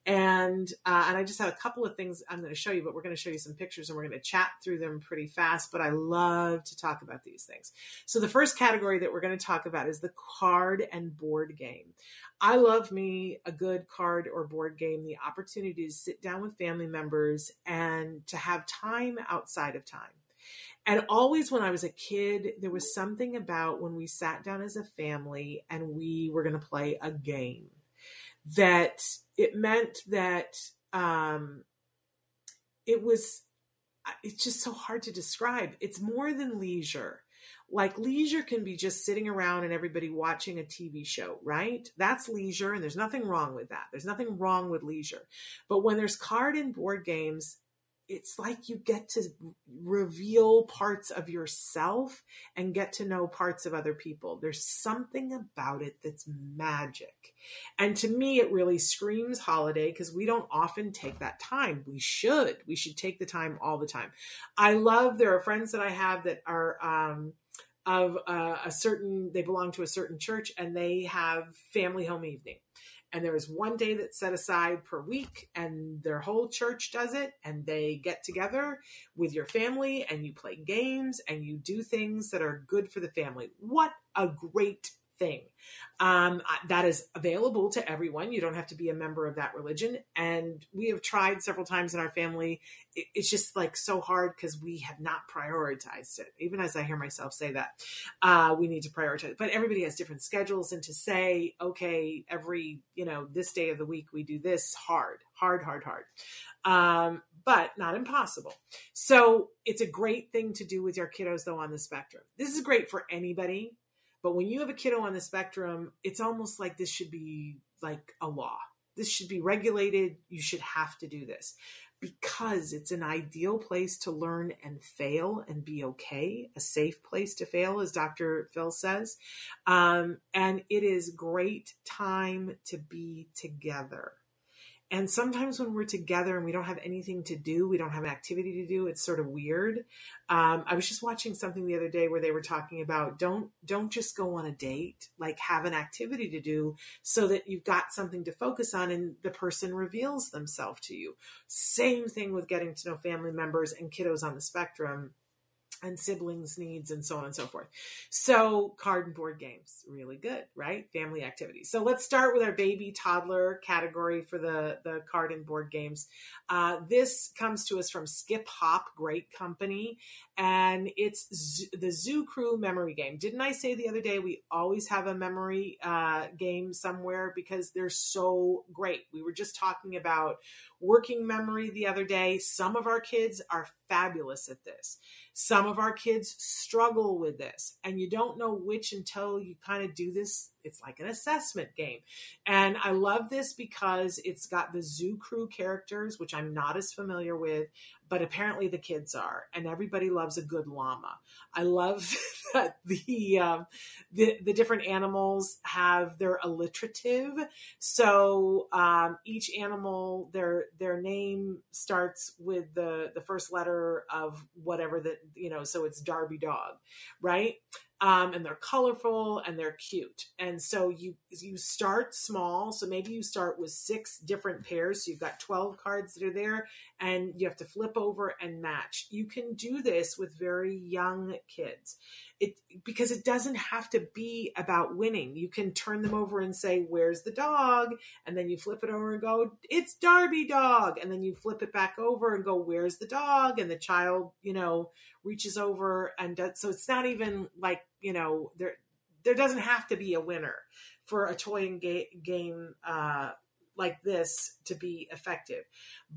and uh, and I just have a couple of things I'm going to show you, but we're going to show you some pictures and we're going to chat through them pretty fast. But I love to talk about these things. So the first category that we're going to talk about is the card and board game. I love me a good card or board game, the opportunity to sit down with family members and to have time outside of time. And always when I was a kid, there was something about when we sat down as a family and we were going to play a game that it meant that um, it was, it's just so hard to describe. It's more than leisure like leisure can be just sitting around and everybody watching a TV show, right? That's leisure, and there's nothing wrong with that. There's nothing wrong with leisure. But when there's card and board games, it's like you get to reveal parts of yourself and get to know parts of other people. There's something about it that's magic. And to me, it really screams holiday because we don't often take that time. We should. We should take the time all the time. I love, there are friends that I have that are, um, of uh, a certain, they belong to a certain church and they have family home evening and there is one day that's set aside per week and their whole church does it and they get together with your family and you play games and you do things that are good for the family. What a great thing. Um, that is available to everyone. You don't have to be a member of that religion. And we have tried several times in our family. it's just like so hard because we have not prioritized it. Even as I hear myself say that, uh, we need to prioritize. But everybody has different schedules, and to say, okay, every you know this day of the week we do this hard, hard, hard, hard. Um, but not impossible. So it's a great thing to do with your kiddos, though, on the spectrum. This is great for anybody but when you have a kiddo on the spectrum, it's almost like this should be like a law. This should be regulated. You should have to do this because it's an ideal place to learn and fail and be okay, a safe place to fail, as Dr. Phil says. Um, and it is great time to be together. And sometimes when we're together and we don't have anything to do, we don't have an activity to do, it's sort of weird. Um, I was just watching something the other day where they were talking about don't don't just go on a date, like have an activity to do so that you've got something to focus on and the person reveals themselves to you. Same thing with getting to know family members and kiddos on the spectrum and siblings needs and so on and so forth. So card and board games, really good, right? Family activities. So let's start with our baby toddler category for the, the card and board games. Uh, this comes to us from Skip Hop, great company, and it's the Zoo Crew memory game. Didn't I say the other day we always have a memory uh, game somewhere because they're so great? We were just talking about working memory the other day. Some of our kids are fabulous at this. Some of our kids struggle with this, and you don't know which until you kind of do this. It's like an assessment game. And I love this because it's got the Zoo Crew characters, which I'm not as familiar with, but apparently the kids are, and everybody loves a good llama. I love [laughs] that the, um, the the different animals have their alliterative. So um, each animal, their their name starts with the the first letter of whatever that you know. So it's Darby Dog, right? um, and they're colorful and they're cute. And so you you start small. So maybe you start with six different pairs. So you've got twelve cards that are there, and you have to flip over and match. You can do this with very young kids it because it doesn't have to be about winning. You can turn them over and say, "Where's the dog?" and then you flip it over and go, "It's Darby dog." And then you flip it back over and go, "Where's the dog?" and the child, you know, reaches over and does so it's not even like, you know, there there doesn't have to be a winner for a toy and ga- game uh like this to be effective.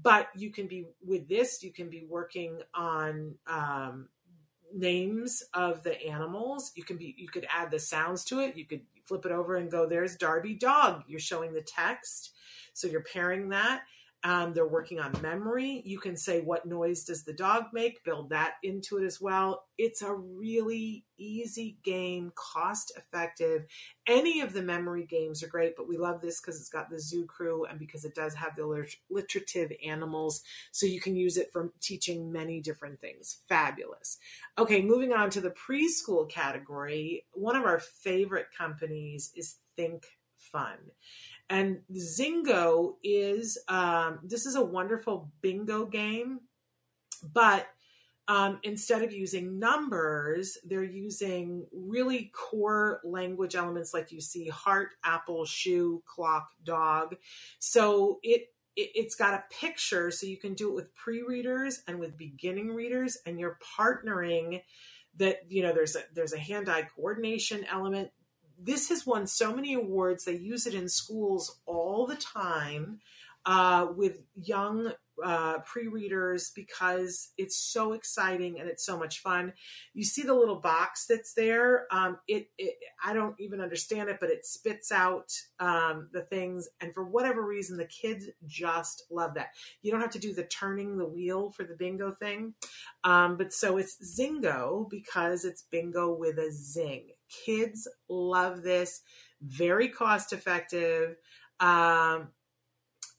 But you can be with this, you can be working on um, names of the animals. You can be you could add the sounds to it. You could flip it over and go, there's Darby dog. You're showing the text. So you're pairing that. Um, they're working on memory. You can say, What noise does the dog make? Build that into it as well. It's a really easy game, cost effective. Any of the memory games are great, but we love this because it's got the zoo crew and because it does have the literative animals. So you can use it for teaching many different things. Fabulous. Okay, moving on to the preschool category. One of our favorite companies is Think Fun. And Zingo is um, this is a wonderful bingo game, but um, instead of using numbers, they're using really core language elements like you see heart, apple, shoe, clock, dog. So it it's got a picture so you can do it with pre-readers and with beginning readers and you're partnering that you know there's a there's a hand-eye coordination element this has won so many awards. They use it in schools all the time uh, with young uh, pre-readers because it's so exciting and it's so much fun. You see the little box that's there. Um, it, it, I don't even understand it, but it spits out um, the things, and for whatever reason, the kids just love that. You don't have to do the turning the wheel for the bingo thing, um, but so it's Zingo because it's bingo with a zing. Kids love this. Very cost effective. Um,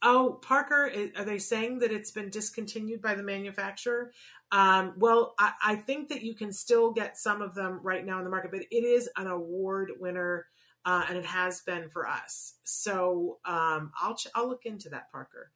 Oh, Parker, are they saying that it's been discontinued by the manufacturer? Um, well, I, I, think that you can still get some of them right now in the market, but it is an award winner, uh, and it has been for us. So um, I'll ch- I'll look into that, Parker.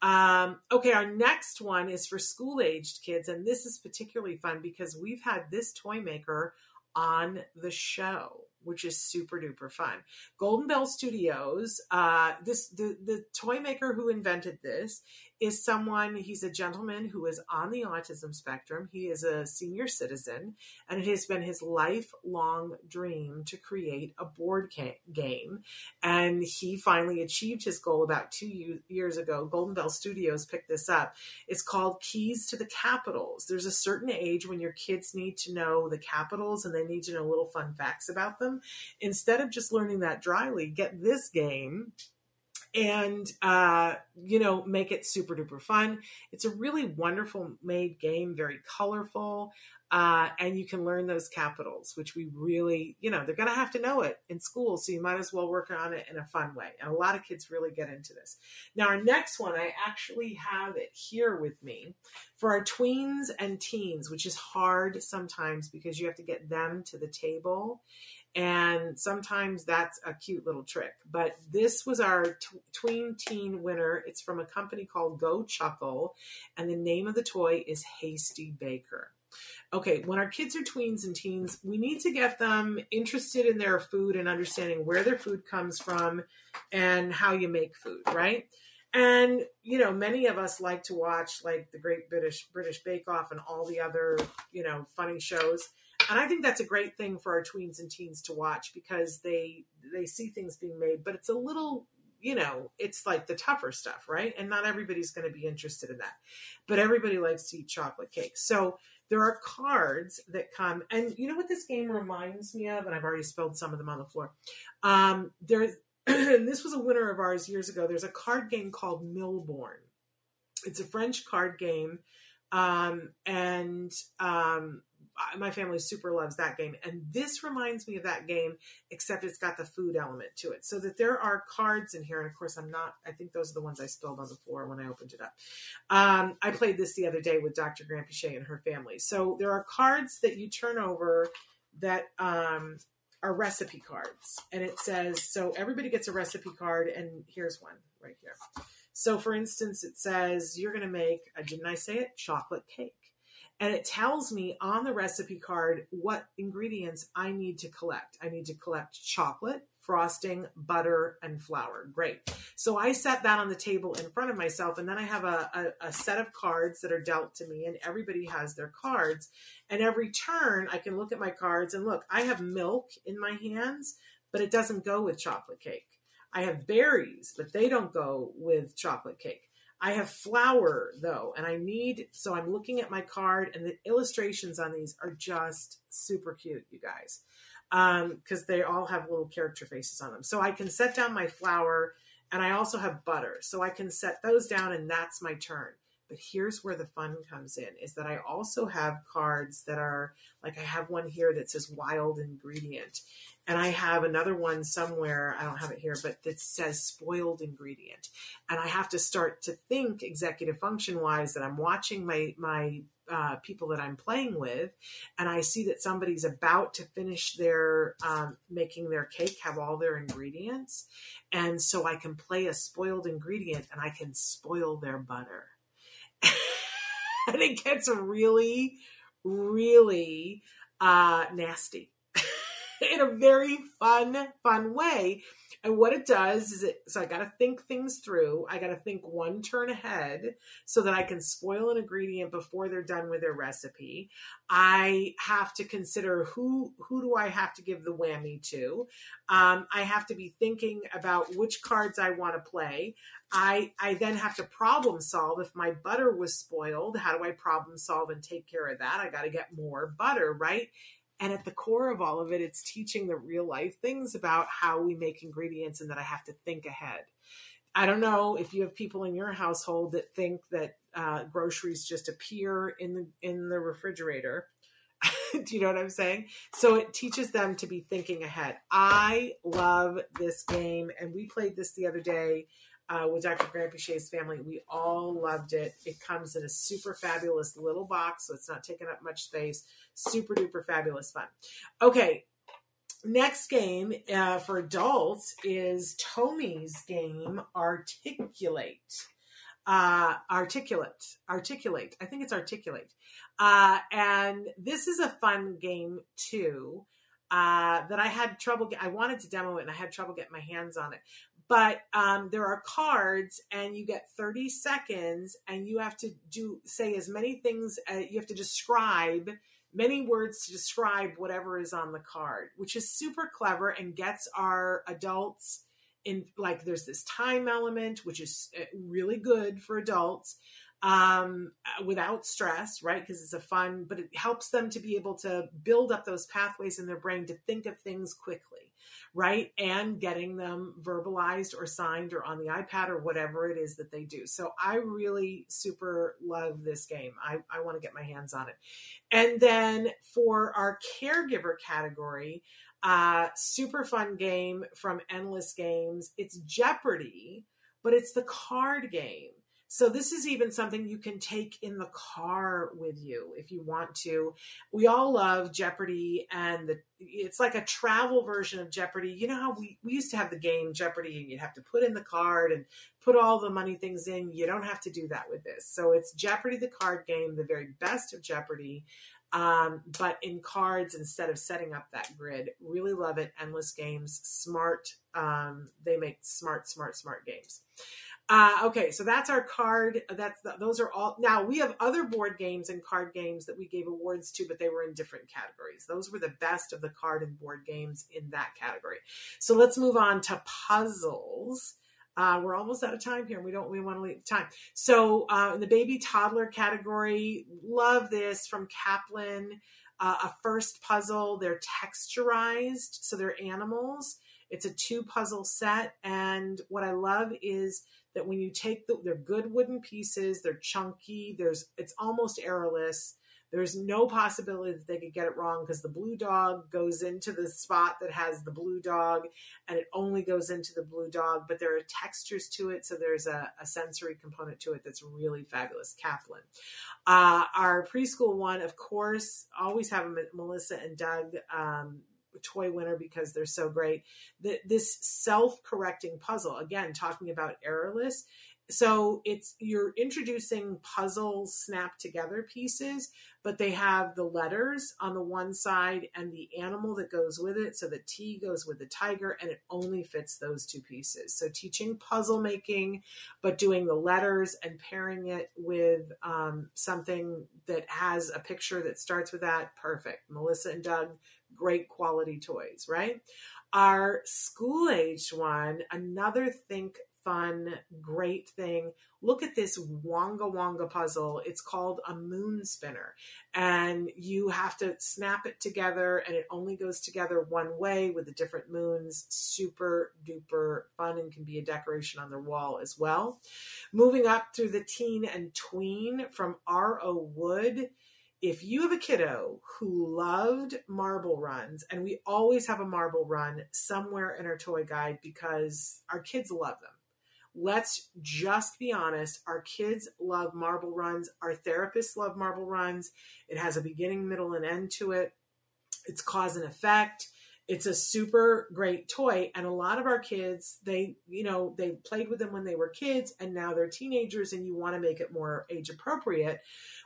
Um, okay, our next one is for school aged kids, and this is particularly fun because we've had this toy maker on the show which is super duper fun. Golden Bell Studios, uh, this the the toy maker who invented this is someone, he's a gentleman who is on the autism spectrum. He is a senior citizen, and it has been his lifelong dream to create a board game. And he finally achieved his goal about two years ago. Golden Bell Studios picked this up. It's called Keys to the Capitals. There's a certain age when your kids need to know the capitals and they need to know little fun facts about them. Instead of just learning that dryly, get this game and uh, you know make it super duper fun. It's a really wonderful made game very colorful uh, and you can learn those capitals which we really you know they're going to have to know it in school so you might as well work on it in a fun way and a lot of kids really get into this. Now our next one i actually have it here with me for our tweens and teens which is hard sometimes because you have to get them to the table and sometimes that's a cute little trick. But this was our tween teen winner. It's from a company called Go Chuckle, and the name of the toy is Hasty Baker. Okay, when our kids are tweens and teens, we need to get them interested in their food and understanding where their food comes from and how you make food, right? And you know, many of us like to watch like the Great British British Bake Off and all the other you know funny shows and I think that's a great thing for our tweens and teens to watch because they they see things being made, but it's a little you know, it's like the tougher stuff, right? And not everybody's going to be interested in that. But everybody likes to eat chocolate cake. So there are cards that come, and you know what this game reminds me of? And I've already spilled some of them on the floor. Um, there's, [clears throat] and this was a winner of ours years ago. There's a card game called Mille Bornes. It's a French card game. Um, and um, my family super loves that game. And this reminds me of that game, except it's got the food element to it. So that there are cards in here. And of course, I'm not, I think those are the ones I spilled on the floor when I opened it up. Um, I played this the other day with Dr. Granpeesheh and her family. So there are cards that you turn over that um, are recipe cards. And it says, so everybody gets a recipe card. And here's one right here. So for instance, it says, you're going to make, uh, didn't I say it? Chocolate cake and it tells me on the recipe card what ingredients I need to collect. I need to collect chocolate, frosting, butter, and flour. Great. So I set that on the table in front of myself, and then I have a, a, a, set of cards that are dealt to me, and everybody has their cards. And every turn, I can look at my cards and look, I have milk in my hands, but it doesn't go with chocolate cake. I have berries, but they don't go with chocolate cake. I have flour though, and I need, so I'm looking at my card and the illustrations on these are just super cute, you guys. Um, cause they all have little character faces on them. So I can set down my flour and I also have butter. So I can set those down and that's my turn. But here's where the fun comes in is that I also have cards that are like I have one here that says wild ingredient. And I have another one somewhere, I don't have it here, but that says spoiled ingredient. And I have to start to think executive function wise that I'm watching my my uh, people that I'm playing with, and I see that somebody's about to finish their um, making their cake, have all their ingredients, and so I can play a spoiled ingredient and I can spoil their butter. [laughs] and it gets really, really uh, nasty. [laughs] in a very fun, fun way. And what it does is it, so I got to think things through. I got to think one turn ahead so that I can spoil an ingredient before they're done with their recipe. I have to consider who, who do I have to give the whammy to? Um, I have to be thinking about which cards I want to play. I, I then have to problem solve. If my butter was spoiled, how do I problem solve and take care of that? I got to get more butter, right? And at the core of all of it, it's teaching the real life things about how we make ingredients and that I have to think ahead. I don't know if you have people in your household that think that uh, groceries just appear in the in the refrigerator. [laughs] Do you know what I'm saying? So it teaches them to be thinking ahead. I love this game, and we played this the other day uh, with Dr. Granpeesheh's family. We all loved it. It comes in a super fabulous little box, so it's not taking up much space. Super duper fabulous fun. Okay, next game uh, for adults is Tommy's game Articulate. Uh, articulate, articulate. I think it's articulate. Uh, and this is a fun game too. Uh, that I had trouble. I wanted to demo it, and I had trouble getting my hands on it. But um, there are cards, and you get 30 seconds, and you have to do say as many things. Uh, you have to describe many words to describe whatever is on the card, which is super clever and gets our adults in like there's this time element which is uh, really good for adults um, uh, without stress, right? Because it's a fun, but it helps them to be able to build up those pathways in their brain to think of things quickly, right? And getting them verbalized or signed or on the iPad or whatever it is that they do. So I really super love this game. I, I want to get my hands on it. And then for our caregiver category, uh, super fun game from Endless Games. It's Jeopardy, but it's the card game. So this is even something you can take in the car with you if you want to. We all love Jeopardy and the it's like a travel version of Jeopardy. You know how we, we used to have the game Jeopardy and you'd have to put in the card and put all the money things in. You don't have to do that with this. So it's Jeopardy the card game, the very best of Jeopardy. Um, but in cards instead of setting up that grid. Really love it. Endless games, smart. Um, they make smart, smart, smart games. Uh, okay, so that's our card. That's the, those are all. Now we have other board games and card games that we gave awards to, but they were in different categories. Those were the best of the card and board games in that category. So let's move on to puzzles. Uh, we're almost out of time here. We don't. We want to leave time. So uh, in the baby toddler category, love this from Kaplan. Uh, a first puzzle. They're texturized, so they're animals. It's a two puzzle set, and what I love is that when you take the, they're good wooden pieces, they're chunky, there's it's almost errorless. There's no possibility that they could get it wrong because the blue dog goes into the spot that has the blue dog and it only goes into the blue dog, but there are textures to it. So there's a, a sensory component to it that's really fabulous. Kaplan. Uh, our preschool one, of course, always have Melissa and Doug um, toy winner because they're so great. The, this self-correcting puzzle, again, talking about errorless. So it's you're introducing puzzle snap together pieces, but they have the letters on the one side and the animal that goes with it. So the T goes with the tiger, and it only fits those two pieces. So teaching puzzle making, but doing the letters and pairing it with um, something that has a picture that starts with that, perfect. Melissa and Doug great quality toys, right? Our school aged one, another think fun, great thing. Look at this Wonga Wonga puzzle. It's called a moon spinner. And you have to snap it together, and it only goes together one way with the different moons. Super duper fun and can be a decoration on their wall as well. Moving up through the teen and tween from Rowood if you have a kiddo who loved marble runs, and we always have a marble run somewhere in our toy guide because our kids love them. Let's just be honest. Our kids love marble runs. Our therapists love marble runs. It has a beginning, middle, and end to it. It's cause and effect it's a super great toy and a lot of our kids they you know they played with them when they were kids and now they're teenagers and you want to make it more age appropriate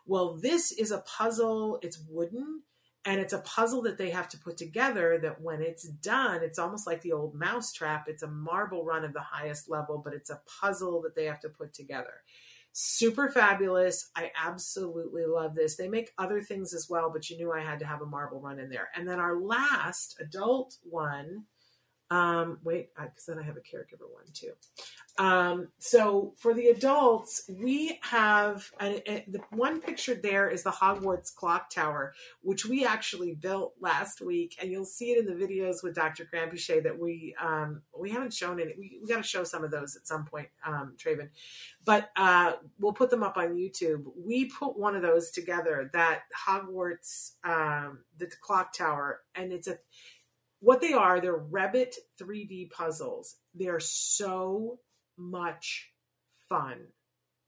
well this is a puzzle it's wooden and it's a puzzle that they have to put together that when it's done it's almost like the old mousetrap. It's a marble run of the highest level but it's a puzzle that they have to put together. Super fabulous. I absolutely love this. They make other things as well but you knew i had to have a marble run in there. And then our last adult one um, wait, because then I have a caregiver one too. Um, so for the adults, we have and the one picture there is the Hogwarts clock tower, which we actually built last week, and you'll see it in the videos with Dr. Granpeesheh that we um, we haven't shown any. We, we got to show some of those at some point, um, Traven, but uh, we'll put them up on YouTube. We put one of those together, that Hogwarts, um, the clock tower, and it's a what they are, they're Wrebbit 3D puzzles. They're so much fun.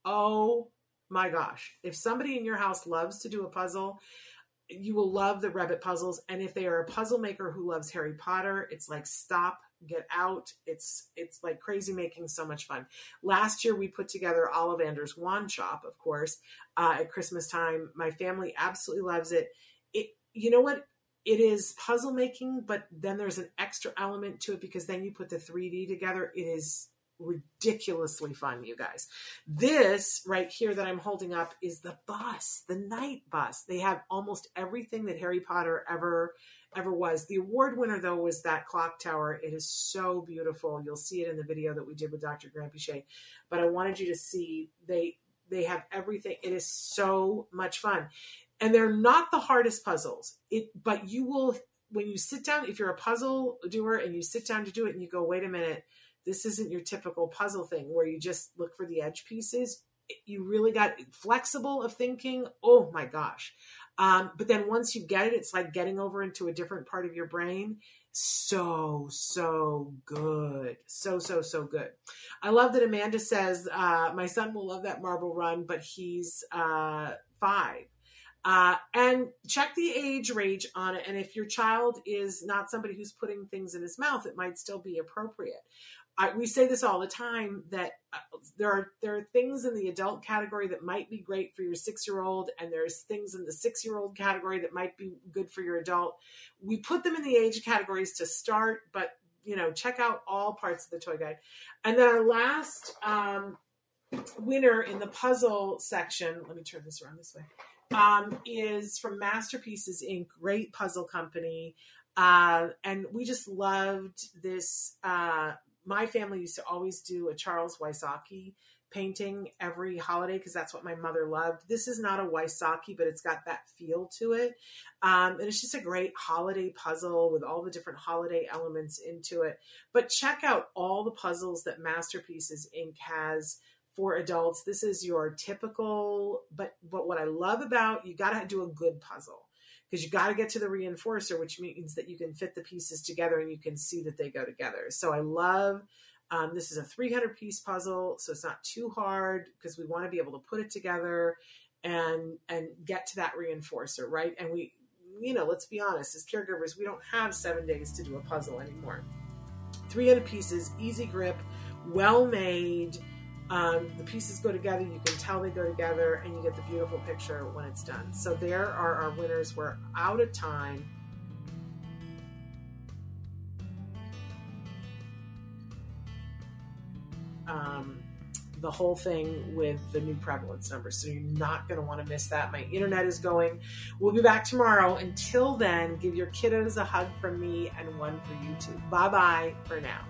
Oh my gosh. If somebody in your house loves to do a puzzle, you will love the Wrebbit puzzles. And if they are a puzzle maker who loves Harry Potter, it's like stop, get out. It's it's like crazy making so much fun. Last year we put together Ollivander's wand shop, of course, uh, at Christmas time. My family absolutely loves it. It you know what? It is puzzle making, but then there's an extra element to it because then you put the 3D together. It is ridiculously fun, you guys. This right here that I'm holding up is the bus, the night bus. They have almost everything that Harry Potter ever ever was. The award winner though was that clock tower. It is so beautiful. You'll see it in the video that we did with Dr. Granpeesheh. But I wanted you to see they they have everything. It is so much fun and they're not the hardest puzzles. It but you will when you sit down if you're a puzzle doer and you sit down to do it and you go wait a minute this isn't your typical puzzle thing where you just look for the edge pieces you really got flexible of thinking. Oh my gosh. Um, but then once you get it it's like getting over into a different part of your brain. So so good. So so so good. I love that amanda says uh, my son will love that marble run but he's uh, five uh, and check the age range on it. And if your child is not somebody who's putting things in his mouth, it might still be appropriate. I, we say this all the time that uh, there are there are things in the adult category that might be great for your six year old, and there's things in the six year old category that might be good for your adult. We put them in the age categories to start, but you know, check out all parts of the toy guide. And then our last um, winner in the puzzle section. Let me turn this around this way um, is from Masterpieces Inc., great puzzle company. Uh, and we just loved this. Uh, my family used to always do a Charles Wysocki painting every holiday because that's what my mother loved. This is not a Wysocki, but it's got that feel to it. Um, and it's just a great holiday puzzle with all the different holiday elements into it. But check out all the puzzles that Masterpieces Inc. has for adults. This is your typical, but but what I love about you got to do a good puzzle because you got to get to the reinforcer, which means that you can fit the pieces together and you can see that they go together. So I love. Um, this is a 300 piece puzzle, so it's not too hard because we want to be able to put it together and and get to that reinforcer, right? And we, you know, let's be honest, as caregivers, we don't have seven days to do a puzzle anymore. 300 pieces, easy grip, well made um, the pieces go together, you can tell they go together, and you get the beautiful picture when it's done. So there are our winners. We're out of time. Um, the whole thing with the new prevalence numbers. So you're not going to want to miss that. My internet is going. We'll be back tomorrow. Until then, give your kiddos a hug from me and one for you too. Bye bye for now.